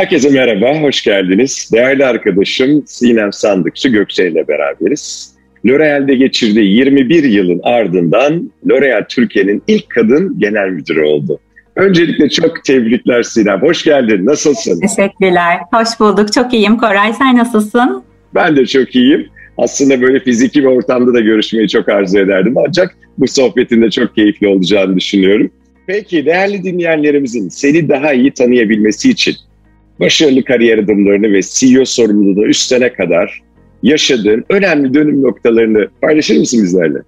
Herkese merhaba, hoş geldiniz. Değerli arkadaşım Sinem Sandıkçı Gökçe ile beraberiz. L'Oreal'de geçirdiği 21 yılın ardından L'Oreal Türkiye'nin ilk kadın genel müdürü oldu. Öncelikle çok tebrikler Sinem. Hoş geldin. Nasılsın? Teşekkürler. Hoş bulduk. Çok iyiyim. Koray sen nasılsın? Ben de çok iyiyim. Aslında böyle fiziki bir ortamda da görüşmeyi çok arzu ederdim. Ancak bu sohbetin de çok keyifli olacağını düşünüyorum. Peki değerli dinleyenlerimizin seni daha iyi tanıyabilmesi için başarılı kariyer adımlarını ve CEO sorumluluğunu üstlene kadar yaşadığın önemli dönüm noktalarını paylaşır mısın bizlerle?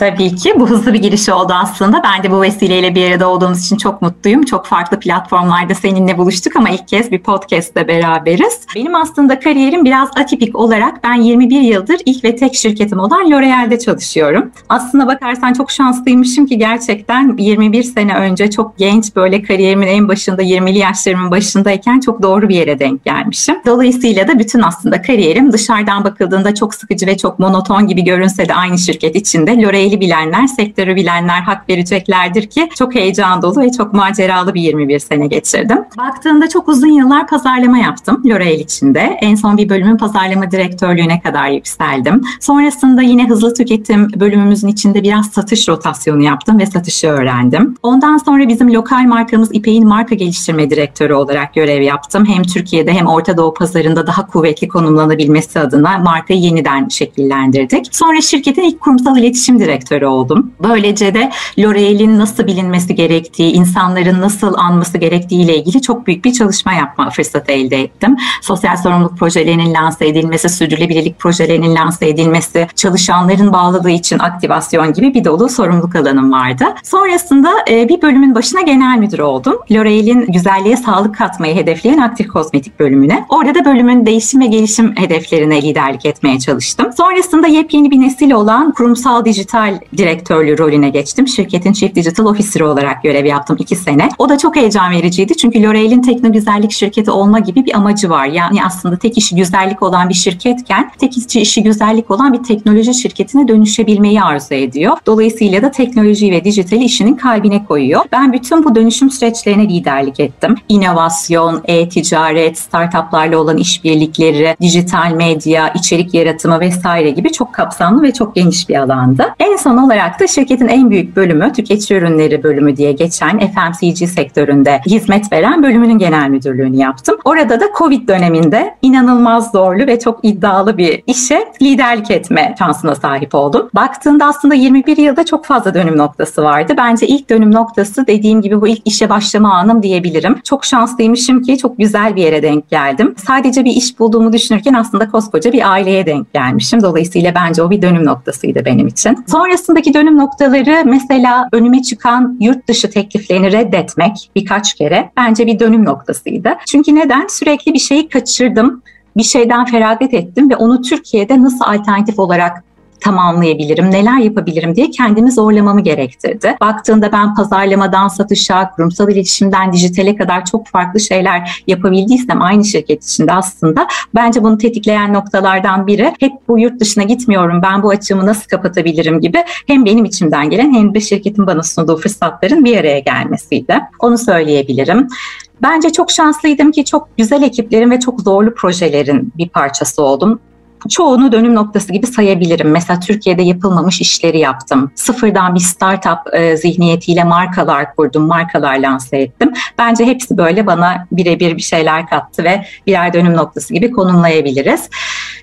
Tabii ki bu hızlı bir giriş oldu aslında. Ben de bu vesileyle bir arada olduğumuz için çok mutluyum. Çok farklı platformlarda seninle buluştuk ama ilk kez bir podcast'te beraberiz. Benim aslında kariyerim biraz atipik olarak ben 21 yıldır ilk ve tek şirketim olan L'Oreal'de çalışıyorum. Aslında bakarsan çok şanslıymışım ki gerçekten 21 sene önce çok genç böyle kariyerimin en başında 20'li yaşlarımın başındayken çok doğru bir yere denk gelmişim. Dolayısıyla da bütün aslında kariyerim dışarıdan bakıldığında çok sıkıcı ve çok monoton gibi görünse de aynı şirket içinde L'Oreal L'Oreal'i bilenler, sektörü bilenler hak vereceklerdir ki çok heyecan dolu ve çok maceralı bir 21 sene geçirdim. Baktığında çok uzun yıllar pazarlama yaptım L'Oreal içinde. En son bir bölümün pazarlama direktörlüğüne kadar yükseldim. Sonrasında yine hızlı tüketim bölümümüzün içinde biraz satış rotasyonu yaptım ve satışı öğrendim. Ondan sonra bizim lokal markamız İpek'in marka geliştirme direktörü olarak görev yaptım. Hem Türkiye'de hem Orta Doğu pazarında daha kuvvetli konumlanabilmesi adına markayı yeniden şekillendirdik. Sonra şirketin ilk kurumsal iletişim direktörü direktörü oldum. Böylece de L'Oreal'in nasıl bilinmesi gerektiği, insanların nasıl anması gerektiği ile ilgili çok büyük bir çalışma yapma fırsatı elde ettim. Sosyal sorumluluk projelerinin lanse edilmesi, sürdürülebilirlik projelerinin lanse edilmesi, çalışanların bağladığı için aktivasyon gibi bir dolu sorumluluk alanım vardı. Sonrasında e, bir bölümün başına genel müdür oldum. L'Oreal'in güzelliğe sağlık katmayı hedefleyen aktif kozmetik bölümüne. Orada da bölümün değişim ve gelişim hedeflerine liderlik etmeye çalıştım. Sonrasında yepyeni bir nesil olan kurumsal dijital dijital direktörlüğü rolüne geçtim. Şirketin Chief Digital Officer olarak görev yaptım iki sene. O da çok heyecan vericiydi çünkü L'Oreal'in tekno güzellik şirketi olma gibi bir amacı var. Yani aslında tek işi güzellik olan bir şirketken tek işi güzellik olan bir teknoloji şirketine dönüşebilmeyi arzu ediyor. Dolayısıyla da teknoloji ve dijitali işinin kalbine koyuyor. Ben bütün bu dönüşüm süreçlerine liderlik ettim. İnovasyon, e-ticaret, startuplarla olan işbirlikleri, dijital medya, içerik yaratımı vesaire gibi çok kapsamlı ve çok geniş bir alanda. En son olarak da şirketin en büyük bölümü tüketici ürünleri bölümü diye geçen FMCG sektöründe hizmet veren bölümünün genel müdürlüğünü yaptım. Orada da Covid döneminde inanılmaz zorlu ve çok iddialı bir işe liderlik etme şansına sahip oldum. Baktığında aslında 21 yılda çok fazla dönüm noktası vardı. Bence ilk dönüm noktası dediğim gibi bu ilk işe başlama anım diyebilirim. Çok şanslıymışım ki çok güzel bir yere denk geldim. Sadece bir iş bulduğumu düşünürken aslında koskoca bir aileye denk gelmişim. Dolayısıyla bence o bir dönüm noktasıydı benim için. Son Sonrasındaki dönüm noktaları mesela önüme çıkan yurt dışı tekliflerini reddetmek birkaç kere bence bir dönüm noktasıydı. Çünkü neden? Sürekli bir şeyi kaçırdım bir şeyden feragat ettim ve onu Türkiye'de nasıl alternatif olarak tamamlayabilirim, neler yapabilirim diye kendimi zorlamamı gerektirdi. Baktığında ben pazarlamadan satışa, kurumsal iletişimden dijitale kadar çok farklı şeyler yapabildiysem aynı şirket içinde aslında bence bunu tetikleyen noktalardan biri hep bu yurt dışına gitmiyorum, ben bu açığımı nasıl kapatabilirim gibi hem benim içimden gelen hem de şirketin bana sunduğu fırsatların bir araya gelmesiydi. Onu söyleyebilirim. Bence çok şanslıydım ki çok güzel ekiplerin ve çok zorlu projelerin bir parçası oldum çoğunu dönüm noktası gibi sayabilirim. Mesela Türkiye'de yapılmamış işleri yaptım. Sıfırdan bir startup e, zihniyetiyle markalar kurdum, markalar lanse ettim. Bence hepsi böyle bana birebir bir şeyler kattı ve birer dönüm noktası gibi konumlayabiliriz.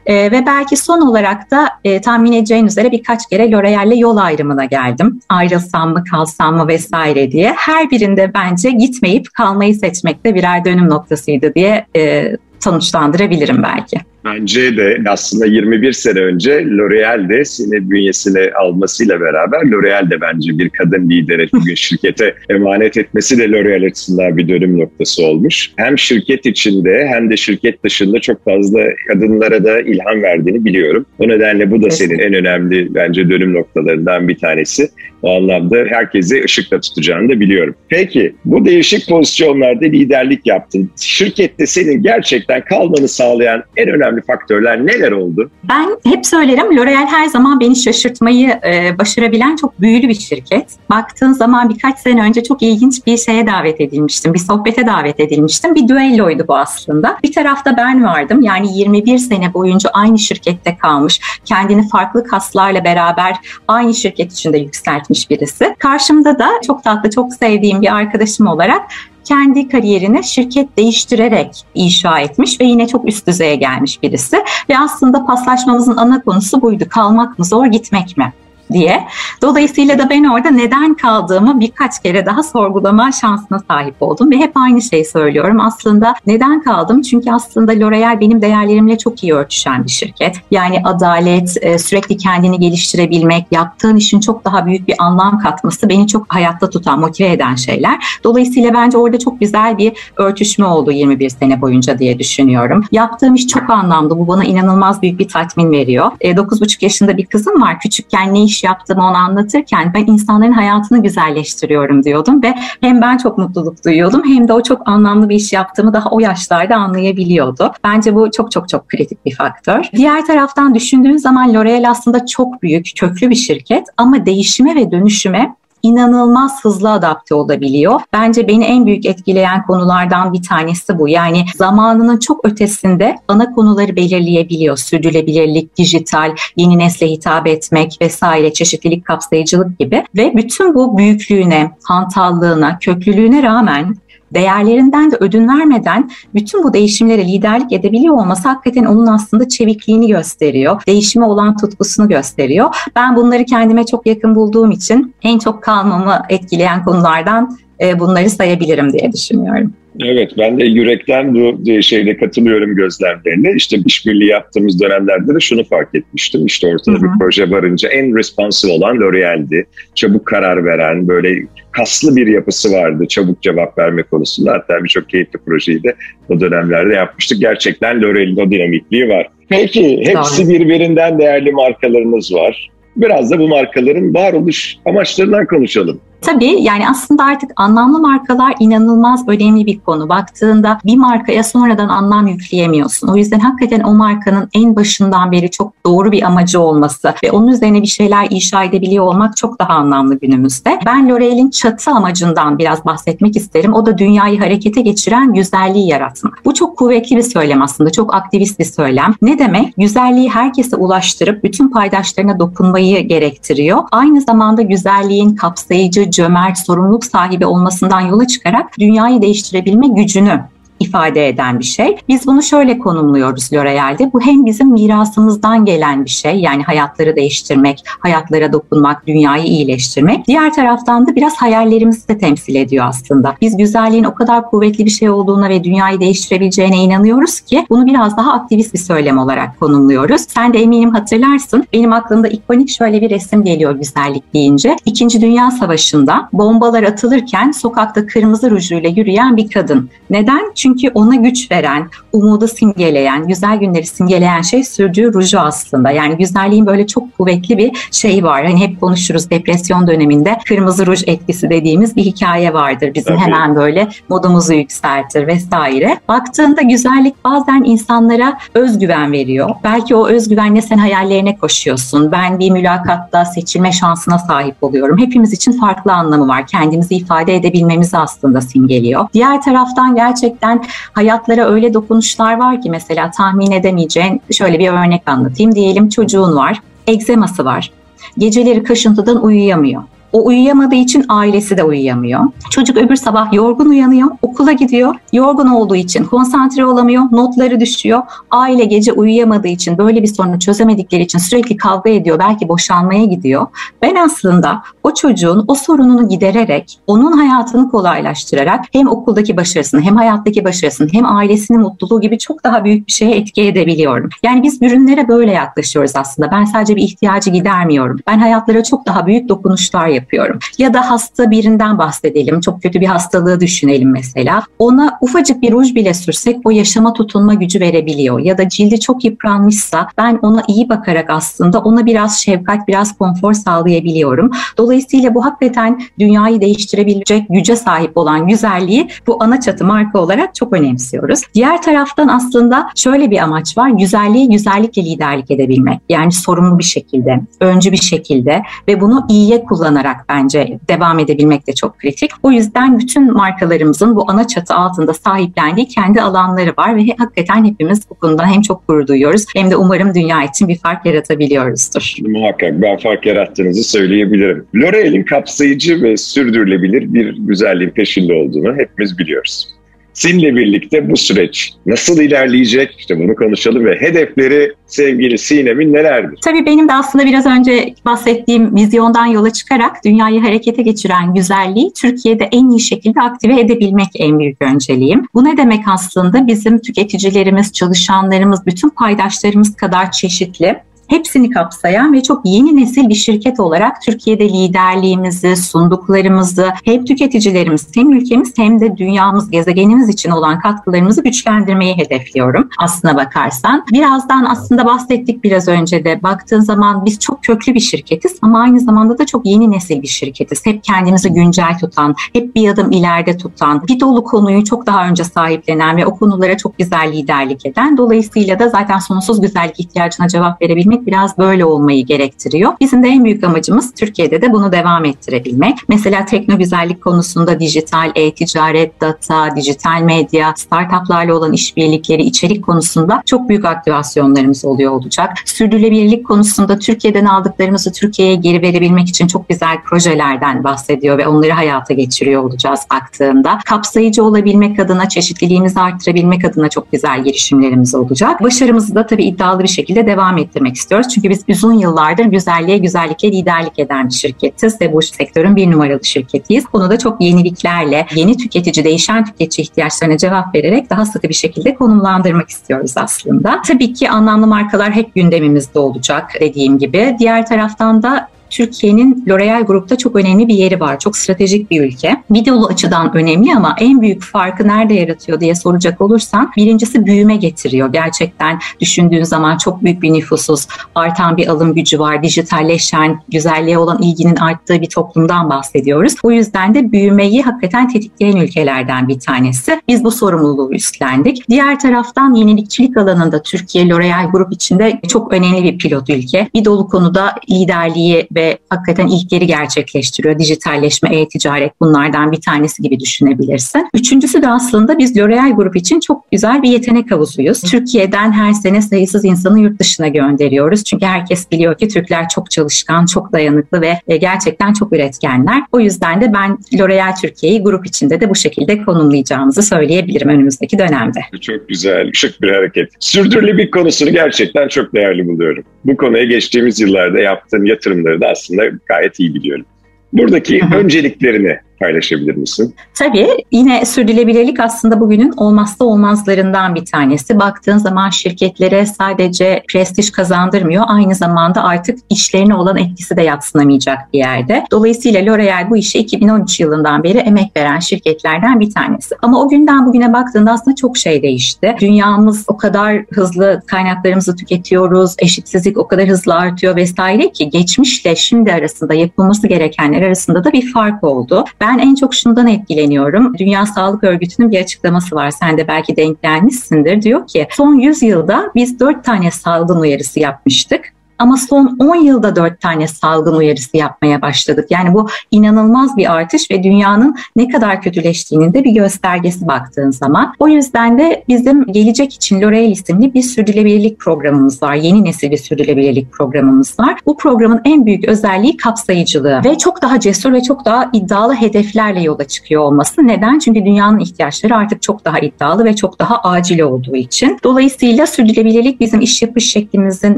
E, ve belki son olarak da e, tahmin edeceğin üzere birkaç kere L'Oreal'le yol ayrımına geldim. Ayrılsam mı, kalsam mı vesaire diye. Her birinde bence gitmeyip kalmayı seçmek de birer dönüm noktasıydı diye e, sonuçlandırabilirim belki. Bence de aslında 21 sene önce L'Oreal de seni bünyesine almasıyla beraber L'Oreal de bence bir kadın lidere bugün şirkete emanet etmesi de L'Oreal açısından bir dönüm noktası olmuş. Hem şirket içinde hem de şirket dışında çok fazla kadınlara da ilham verdiğini biliyorum. O nedenle bu da senin en önemli bence dönüm noktalarından bir tanesi. O anlamda herkesi ışıkta tutacağını da biliyorum. Peki bu değişik pozisyonlarda liderlik yaptın. Şirkette senin gerçekten gerçekten kalmanı sağlayan en önemli faktörler neler oldu? Ben hep söylerim L'Oreal her zaman beni şaşırtmayı e, başarabilen çok büyülü bir şirket. Baktığın zaman birkaç sene önce çok ilginç bir şeye davet edilmiştim. Bir sohbete davet edilmiştim. Bir düelloydu bu aslında. Bir tarafta ben vardım. Yani 21 sene boyunca aynı şirkette kalmış. Kendini farklı kaslarla beraber aynı şirket içinde yükseltmiş birisi. Karşımda da çok tatlı, çok sevdiğim bir arkadaşım olarak kendi kariyerini şirket değiştirerek inşa etmiş ve yine çok üst düzeye gelmiş birisi. Ve aslında paslaşmamızın ana konusu buydu. Kalmak mı zor, gitmek mi? Diye. Dolayısıyla da ben orada neden kaldığımı birkaç kere daha sorgulama şansına sahip oldum ve hep aynı şeyi söylüyorum. Aslında neden kaldım? Çünkü aslında L'Oreal benim değerlerimle çok iyi örtüşen bir şirket. Yani adalet, e, sürekli kendini geliştirebilmek, yaptığın işin çok daha büyük bir anlam katması beni çok hayatta tutan, motive eden şeyler. Dolayısıyla bence orada çok güzel bir örtüşme oldu 21 sene boyunca diye düşünüyorum. Yaptığım iş çok anlamlı. Bu bana inanılmaz büyük bir tatmin veriyor. 9,5 e, yaşında bir kızım var. Küçükken ne iş iş yaptığımı onu anlatırken ben insanların hayatını güzelleştiriyorum diyordum ve hem ben çok mutluluk duyuyordum hem de o çok anlamlı bir iş yaptığımı daha o yaşlarda anlayabiliyordu. Bence bu çok çok çok kritik bir faktör. Diğer taraftan düşündüğün zaman L'Oreal aslında çok büyük, köklü bir şirket ama değişime ve dönüşüme inanılmaz hızlı adapte olabiliyor. Bence beni en büyük etkileyen konulardan bir tanesi bu. Yani zamanının çok ötesinde ana konuları belirleyebiliyor. Sürdürülebilirlik, dijital, yeni nesle hitap etmek vesaire, çeşitlilik, kapsayıcılık gibi. Ve bütün bu büyüklüğüne, hantallığına, köklülüğüne rağmen değerlerinden de ödün vermeden bütün bu değişimlere liderlik edebiliyor olması hakikaten onun aslında çevikliğini gösteriyor. Değişime olan tutkusunu gösteriyor. Ben bunları kendime çok yakın bulduğum için en çok kalmamı etkileyen konulardan e, bunları sayabilirim diye düşünüyorum. Evet ben de yürekten bu şeyde katılıyorum gözlemlerine. İşte işbirliği yaptığımız dönemlerde de şunu fark etmiştim. İşte ortada Hı-hı. bir proje varınca en responsive olan L'Oreal'di. Çabuk karar veren, böyle kaslı bir yapısı vardı çabuk cevap verme konusunda. Hatta birçok keyifli projeyi de o dönemlerde yapmıştık. Gerçekten L'Oreal'in o dinamikliği var. Peki hepsi birbirinden değerli markalarınız var. Biraz da bu markaların varoluş amaçlarından konuşalım. Tabii yani aslında artık anlamlı markalar inanılmaz önemli bir konu. Baktığında bir markaya sonradan anlam yükleyemiyorsun. O yüzden hakikaten o markanın en başından beri çok doğru bir amacı olması ve onun üzerine bir şeyler inşa edebiliyor olmak çok daha anlamlı günümüzde. Ben L'Oreal'in çatı amacından biraz bahsetmek isterim. O da dünyayı harekete geçiren güzelliği yaratmak. Bu çok kuvvetli bir söylem aslında. Çok aktivist bir söylem. Ne demek? Güzelliği herkese ulaştırıp bütün paydaşlarına dokunmayı gerektiriyor. Aynı zamanda güzelliğin kapsayıcı, cömert, sorumluluk sahibi olmasından yola çıkarak dünyayı değiştirebilme gücünü ifade eden bir şey. Biz bunu şöyle konumluyoruz L'Oreal'de. Bu hem bizim mirasımızdan gelen bir şey yani hayatları değiştirmek, hayatlara dokunmak, dünyayı iyileştirmek. Diğer taraftan da biraz hayallerimizi de temsil ediyor aslında. Biz güzelliğin o kadar kuvvetli bir şey olduğuna ve dünyayı değiştirebileceğine inanıyoruz ki bunu biraz daha aktivist bir söylem olarak konumluyoruz. Sen de eminim hatırlarsın. Benim aklımda ikonik şöyle bir resim geliyor güzellik deyince. İkinci Dünya Savaşı'nda bombalar atılırken sokakta kırmızı rujuyla yürüyen bir kadın. Neden? Çünkü çünkü ona güç veren, umudu simgeleyen, güzel günleri simgeleyen şey sürdüğü ruju aslında. Yani güzelliğin böyle çok kuvvetli bir şey var. Hani hep konuşuruz depresyon döneminde kırmızı ruj etkisi dediğimiz bir hikaye vardır. Bizim Tabii. hemen böyle modumuzu yükseltir vesaire. Baktığında güzellik bazen insanlara özgüven veriyor. Belki o özgüvenle sen hayallerine koşuyorsun. Ben bir mülakatta seçilme şansına sahip oluyorum. Hepimiz için farklı anlamı var. Kendimizi ifade edebilmemizi aslında simgeliyor. Diğer taraftan gerçekten hayatlara öyle dokunuşlar var ki mesela tahmin edemeyeceğin şöyle bir örnek anlatayım. Diyelim çocuğun var, egzeması var. Geceleri kaşıntıdan uyuyamıyor. O uyuyamadığı için ailesi de uyuyamıyor. Çocuk öbür sabah yorgun uyanıyor, okula gidiyor. Yorgun olduğu için konsantre olamıyor, notları düşüyor. Aile gece uyuyamadığı için, böyle bir sorunu çözemedikleri için sürekli kavga ediyor, belki boşanmaya gidiyor. Ben aslında o çocuğun o sorununu gidererek, onun hayatını kolaylaştırarak hem okuldaki başarısını, hem hayattaki başarısını, hem ailesinin mutluluğu gibi çok daha büyük bir şeye etki edebiliyorum. Yani biz ürünlere böyle yaklaşıyoruz aslında. Ben sadece bir ihtiyacı gidermiyorum. Ben hayatlara çok daha büyük dokunuşlar yapıyorum. Ya da hasta birinden bahsedelim. Çok kötü bir hastalığı düşünelim mesela. Ona ufacık bir ruj bile sürsek o yaşama tutunma gücü verebiliyor. Ya da cildi çok yıpranmışsa ben ona iyi bakarak aslında ona biraz şefkat, biraz konfor sağlayabiliyorum. Dolayısıyla bu hakikaten dünyayı değiştirebilecek güce sahip olan güzelliği bu ana çatı marka olarak çok önemsiyoruz. Diğer taraftan aslında şöyle bir amaç var. Güzelliği güzellikle liderlik edebilmek. Yani sorumlu bir şekilde, öncü bir şekilde ve bunu iyiye kullanarak bence devam edebilmek de çok kritik. O yüzden bütün markalarımızın bu ana çatı altında sahiplendiği kendi alanları var ve hakikaten hepimiz bu konuda hem çok gurur duyuyoruz hem de umarım dünya için bir fark yaratabiliyoruzdur. Muhakkak ben fark yarattığınızı söyleyebilirim. L'Oreal'in kapsayıcı ve sürdürülebilir bir güzelliğin peşinde olduğunu hepimiz biliyoruz. Seninle birlikte bu süreç nasıl ilerleyecek? İşte bunu konuşalım ve hedefleri sevgili Sinem'in nelerdir? Tabii benim de aslında biraz önce bahsettiğim vizyondan yola çıkarak dünyayı harekete geçiren güzelliği Türkiye'de en iyi şekilde aktive edebilmek en büyük önceliğim. Bu ne demek aslında? Bizim tüketicilerimiz, çalışanlarımız, bütün paydaşlarımız kadar çeşitli hepsini kapsayan ve çok yeni nesil bir şirket olarak Türkiye'de liderliğimizi, sunduklarımızı hem tüketicilerimiz hem ülkemiz hem de dünyamız, gezegenimiz için olan katkılarımızı güçlendirmeyi hedefliyorum aslına bakarsan. Birazdan aslında bahsettik biraz önce de baktığın zaman biz çok köklü bir şirketiz ama aynı zamanda da çok yeni nesil bir şirketiz. Hep kendimizi güncel tutan, hep bir adım ileride tutan, bir dolu konuyu çok daha önce sahiplenen ve o konulara çok güzel liderlik eden. Dolayısıyla da zaten sonsuz güzellik ihtiyacına cevap verebilmek etmek biraz böyle olmayı gerektiriyor. Bizim de en büyük amacımız Türkiye'de de bunu devam ettirebilmek. Mesela tekno güzellik konusunda dijital e-ticaret, data, dijital medya, startuplarla olan işbirlikleri, içerik konusunda çok büyük aktivasyonlarımız oluyor olacak. Sürdürülebilirlik konusunda Türkiye'den aldıklarımızı Türkiye'ye geri verebilmek için çok güzel projelerden bahsediyor ve onları hayata geçiriyor olacağız baktığında. Kapsayıcı olabilmek adına, çeşitliliğimizi arttırabilmek adına çok güzel girişimlerimiz olacak. Başarımızı da tabii iddialı bir şekilde devam ettirmek istiyoruz istiyoruz. Çünkü biz uzun yıllardır güzelliğe, güzellikle liderlik eden bir şirketiz ve bu sektörün bir numaralı şirketiyiz. Bunu da çok yeniliklerle, yeni tüketici, değişen tüketici ihtiyaçlarına cevap vererek daha sıkı bir şekilde konumlandırmak istiyoruz aslında. Tabii ki anlamlı markalar hep gündemimizde olacak dediğim gibi. Diğer taraftan da Türkiye'nin L'Oreal Grup'ta çok önemli bir yeri var. Çok stratejik bir ülke. Bir dolu açıdan önemli ama en büyük farkı nerede yaratıyor diye soracak olursan birincisi büyüme getiriyor. Gerçekten düşündüğün zaman çok büyük bir nüfusuz, artan bir alım gücü var, dijitalleşen, güzelliğe olan ilginin arttığı bir toplumdan bahsediyoruz. O yüzden de büyümeyi hakikaten tetikleyen ülkelerden bir tanesi. Biz bu sorumluluğu üstlendik. Diğer taraftan yenilikçilik alanında Türkiye L'Oreal Grup içinde çok önemli bir pilot ülke. Bir dolu konuda liderliği ve hakikaten ilkleri gerçekleştiriyor. Dijitalleşme, e-ticaret bunlardan bir tanesi gibi düşünebilirsin. Üçüncüsü de aslında biz L'Oreal Grup için çok güzel bir yetenek havuzuyuz. Türkiye'den her sene sayısız insanı yurt dışına gönderiyoruz. Çünkü herkes biliyor ki Türkler çok çalışkan, çok dayanıklı ve e, gerçekten çok üretkenler. O yüzden de ben L'Oreal Türkiye'yi grup içinde de bu şekilde konumlayacağımızı söyleyebilirim önümüzdeki dönemde. Çok güzel, şık bir hareket. Sürdürülebilirlik konusunu gerçekten çok değerli buluyorum. Bu konuya geçtiğimiz yıllarda yaptığım yatırımları da aslında gayet iyi biliyorum. Buradaki önceliklerini paylaşabilir misin? Tabii. Yine sürdürülebilirlik aslında bugünün olmazsa olmazlarından bir tanesi. Baktığın zaman şirketlere sadece prestij kazandırmıyor. Aynı zamanda artık işlerine olan etkisi de yatsınamayacak bir yerde. Dolayısıyla L'Oreal bu işe 2013 yılından beri emek veren şirketlerden bir tanesi. Ama o günden bugüne baktığında aslında çok şey değişti. Dünyamız o kadar hızlı kaynaklarımızı tüketiyoruz. Eşitsizlik o kadar hızlı artıyor vesaire ki geçmişle şimdi arasında yapılması gerekenler arasında da bir fark oldu. Ben ben en çok şundan etkileniyorum. Dünya Sağlık Örgütü'nün bir açıklaması var. Sen de belki denk gelmişsindir. Diyor ki son 100 yılda biz 4 tane salgın uyarısı yapmıştık. Ama son 10 yılda 4 tane salgın uyarısı yapmaya başladık. Yani bu inanılmaz bir artış ve dünyanın ne kadar kötüleştiğinin de bir göstergesi baktığın zaman. O yüzden de bizim gelecek için L'Oreal isimli bir sürdürülebilirlik programımız var. Yeni nesil bir sürdürülebilirlik programımız var. Bu programın en büyük özelliği kapsayıcılığı ve çok daha cesur ve çok daha iddialı hedeflerle yola çıkıyor olması. Neden? Çünkü dünyanın ihtiyaçları artık çok daha iddialı ve çok daha acil olduğu için. Dolayısıyla sürdürülebilirlik bizim iş yapış şeklimizin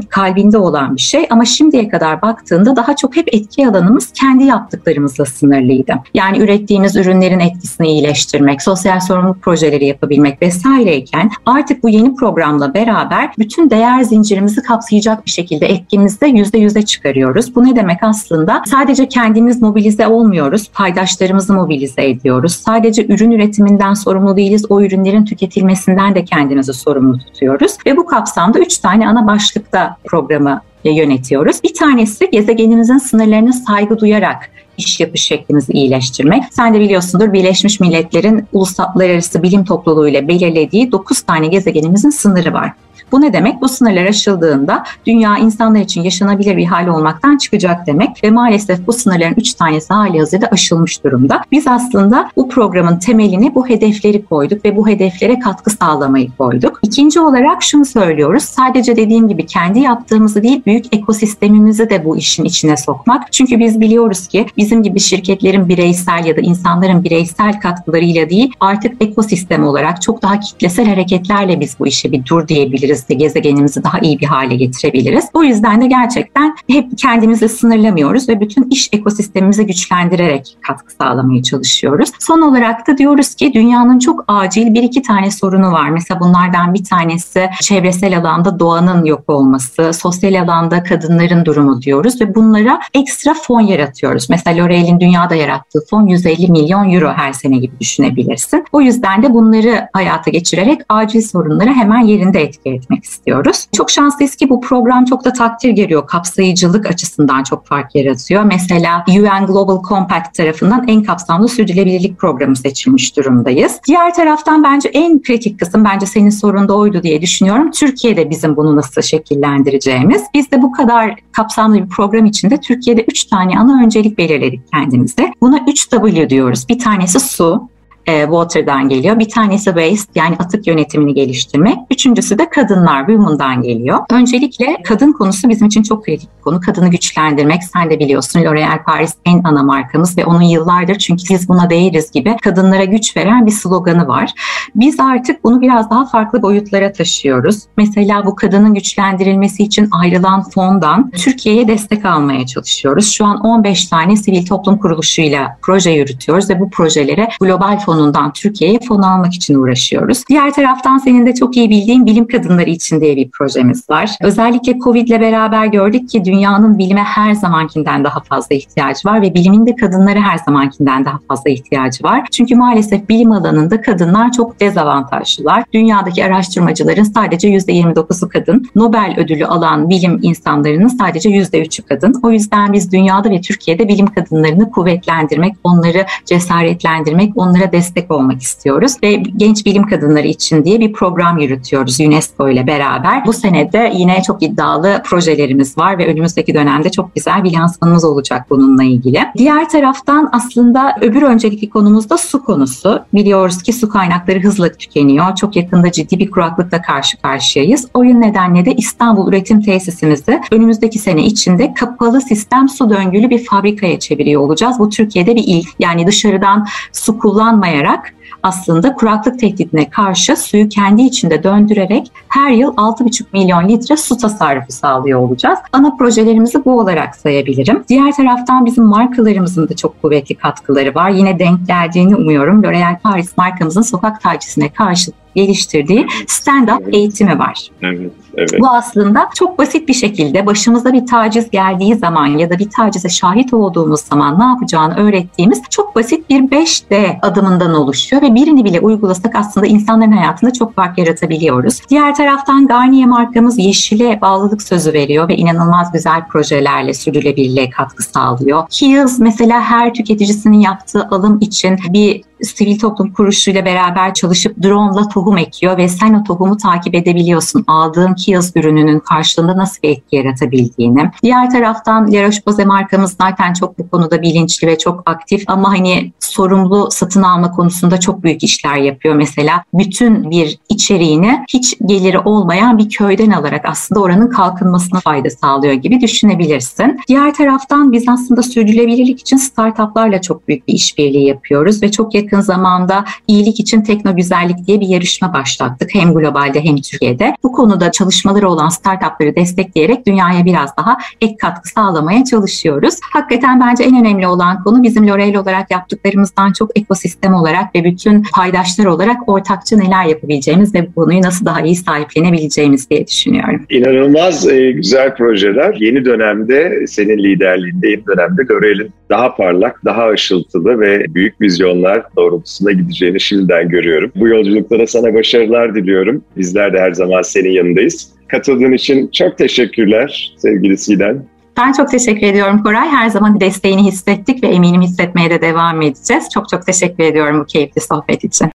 kalbinde olan olan bir şey ama şimdiye kadar baktığında daha çok hep etki alanımız kendi yaptıklarımızla sınırlıydı. Yani ürettiğimiz ürünlerin etkisini iyileştirmek, sosyal sorumluluk projeleri yapabilmek vesaireyken artık bu yeni programla beraber bütün değer zincirimizi kapsayacak bir şekilde etkimizde yüzde yüze çıkarıyoruz. Bu ne demek aslında? Sadece kendimiz mobilize olmuyoruz, paydaşlarımızı mobilize ediyoruz. Sadece ürün üretiminden sorumlu değiliz, o ürünlerin tüketilmesinden de kendimizi sorumlu tutuyoruz. Ve bu kapsamda üç tane ana başlıkta programı yönetiyoruz. Bir tanesi gezegenimizin sınırlarına saygı duyarak iş yapış şeklimizi iyileştirmek. Sen de biliyorsundur Birleşmiş Milletler'in uluslararası bilim topluluğu ile belirlediği 9 tane gezegenimizin sınırı var. Bu ne demek? Bu sınırlar aşıldığında dünya insanlar için yaşanabilir bir hal olmaktan çıkacak demek ve maalesef bu sınırların üç tanesi hali hazırda aşılmış durumda. Biz aslında bu programın temelini bu hedefleri koyduk ve bu hedeflere katkı sağlamayı koyduk. İkinci olarak şunu söylüyoruz. Sadece dediğim gibi kendi yaptığımızı değil büyük ekosistemimizi de bu işin içine sokmak. Çünkü biz biliyoruz ki bizim gibi şirketlerin bireysel ya da insanların bireysel katkılarıyla değil artık ekosistem olarak çok daha kitlesel hareketlerle biz bu işe bir dur diyebiliriz de gezegenimizi daha iyi bir hale getirebiliriz. O yüzden de gerçekten hep kendimizi sınırlamıyoruz ve bütün iş ekosistemimizi güçlendirerek katkı sağlamaya çalışıyoruz. Son olarak da diyoruz ki dünyanın çok acil bir iki tane sorunu var. Mesela bunlardan bir tanesi çevresel alanda doğanın yok olması, sosyal alanda kadınların durumu diyoruz ve bunlara ekstra fon yaratıyoruz. Mesela L'Oreal'in dünyada yarattığı fon 150 milyon euro her sene gibi düşünebilirsin. O yüzden de bunları hayata geçirerek acil sorunları hemen yerinde etki etmek etmek istiyoruz. Çok şanslıyız ki bu program çok da takdir geliyor. Kapsayıcılık açısından çok fark yaratıyor. Mesela UN Global Compact tarafından en kapsamlı sürdürülebilirlik programı seçilmiş durumdayız. Diğer taraftan bence en kritik kısım bence senin sorunda oydu diye düşünüyorum. Türkiye'de bizim bunu nasıl şekillendireceğimiz. Biz de bu kadar kapsamlı bir program içinde Türkiye'de 3 tane ana öncelik belirledik kendimize. Buna 3W diyoruz. Bir tanesi su, e, water'dan geliyor. Bir tanesi waste yani atık yönetimini geliştirmek. Üçüncüsü de kadınlar, women'dan geliyor. Öncelikle kadın konusu bizim için çok kritik bir konu. Kadını güçlendirmek. Sen de biliyorsun L'Oreal Paris en ana markamız ve onun yıllardır çünkü biz buna değeriz gibi kadınlara güç veren bir sloganı var. Biz artık bunu biraz daha farklı boyutlara taşıyoruz. Mesela bu kadının güçlendirilmesi için ayrılan fondan Türkiye'ye destek almaya çalışıyoruz. Şu an 15 tane sivil toplum kuruluşuyla proje yürütüyoruz ve bu projelere global fonundan Türkiye'ye fon almak için uğraşıyoruz. Diğer taraftan senin de çok iyi bildiğin bilim kadınları için diye bir projemiz var. Özellikle Covid ile beraber gördük ki dünyanın bilime her zamankinden daha fazla ihtiyacı var ve bilimin de kadınlara her zamankinden daha fazla ihtiyacı var. Çünkü maalesef bilim alanında kadınlar çok dezavantajlılar. Dünyadaki araştırmacıların sadece %29'u kadın. Nobel ödülü alan bilim insanlarının sadece %3'ü kadın. O yüzden biz dünyada ve Türkiye'de bilim kadınlarını kuvvetlendirmek, onları cesaretlendirmek, onlara destek olmak istiyoruz ve genç bilim kadınları için diye bir program yürütüyoruz UNESCO ile beraber. Bu senede yine çok iddialı projelerimiz var ve önümüzdeki dönemde çok güzel bir lansmanımız olacak bununla ilgili. Diğer taraftan aslında öbür öncelikli konumuz da su konusu. Biliyoruz ki su kaynakları hızla tükeniyor. Çok yakında ciddi bir kuraklıkla karşı karşıyayız. O nedenle de İstanbul üretim tesisimizi önümüzdeki sene içinde kapalı sistem su döngülü bir fabrikaya çeviriyor olacağız. Bu Türkiye'de bir ilk. Yani dışarıdan su kullanmayan kullanmayarak aslında kuraklık tehdidine karşı suyu kendi içinde döndürerek her yıl 6,5 milyon litre su tasarrufu sağlıyor olacağız. Ana projelerimizi bu olarak sayabilirim. Diğer taraftan bizim markalarımızın da çok kuvvetli katkıları var. Yine denk geldiğini umuyorum. L'Oreal Paris markamızın sokak tacizzine karşı geliştirdiği stand-up eğitimi var. Evet, evet. Bu aslında çok basit bir şekilde başımıza bir taciz geldiği zaman ya da bir tacize şahit olduğumuz zaman ne yapacağını öğrettiğimiz çok basit bir 5D adımından oluşuyor ve birini bile uygulasak aslında insanların hayatında çok fark yaratabiliyoruz. Diğer taraftan Garnier markamız yeşile bağlılık sözü veriyor ve inanılmaz güzel projelerle sürdürülebilirliğe katkı sağlıyor. Kiehl's mesela her tüketicisinin yaptığı alım için bir sivil toplum kuruluşuyla beraber çalışıp drone'la tohum ekiyor ve sen o tohumu takip edebiliyorsun. Aldığın Kiehl's ürününün karşılığında nasıl bir etki yaratabildiğini. Diğer taraftan La Roche-Posay markamız zaten çok bu konuda bilinçli ve çok aktif ama hani sorumlu satın alma konusunda çok büyük işler yapıyor. Mesela bütün bir içeriğini hiç geliri olmayan bir köyden alarak aslında oranın kalkınmasına fayda sağlıyor gibi düşünebilirsin. Diğer taraftan biz aslında sürdürülebilirlik için startuplarla çok büyük bir işbirliği yapıyoruz ve çok yakın yakın zamanda iyilik için tekno güzellik diye bir yarışma başlattık. Hem globalde hem Türkiye'de. Bu konuda çalışmaları olan startupları destekleyerek dünyaya biraz daha ek katkı sağlamaya çalışıyoruz. Hakikaten bence en önemli olan konu bizim L'Oreal olarak yaptıklarımızdan çok ekosistem olarak ve bütün paydaşlar olarak ortakça neler yapabileceğimiz ve bu konuyu nasıl daha iyi sahiplenebileceğimiz diye düşünüyorum. İnanılmaz e, güzel projeler. Yeni dönemde senin liderliğinde yeni dönemde L'Oreal'in daha parlak, daha ışıltılı ve büyük vizyonlar doğrultusunda gideceğini şimdiden görüyorum. Bu yolculuklara sana başarılar diliyorum. Bizler de her zaman senin yanındayız. Katıldığın için çok teşekkürler sevgili Siden. Ben çok teşekkür ediyorum Koray. Her zaman desteğini hissettik ve eminim hissetmeye de devam edeceğiz. Çok çok teşekkür ediyorum bu keyifli sohbet için.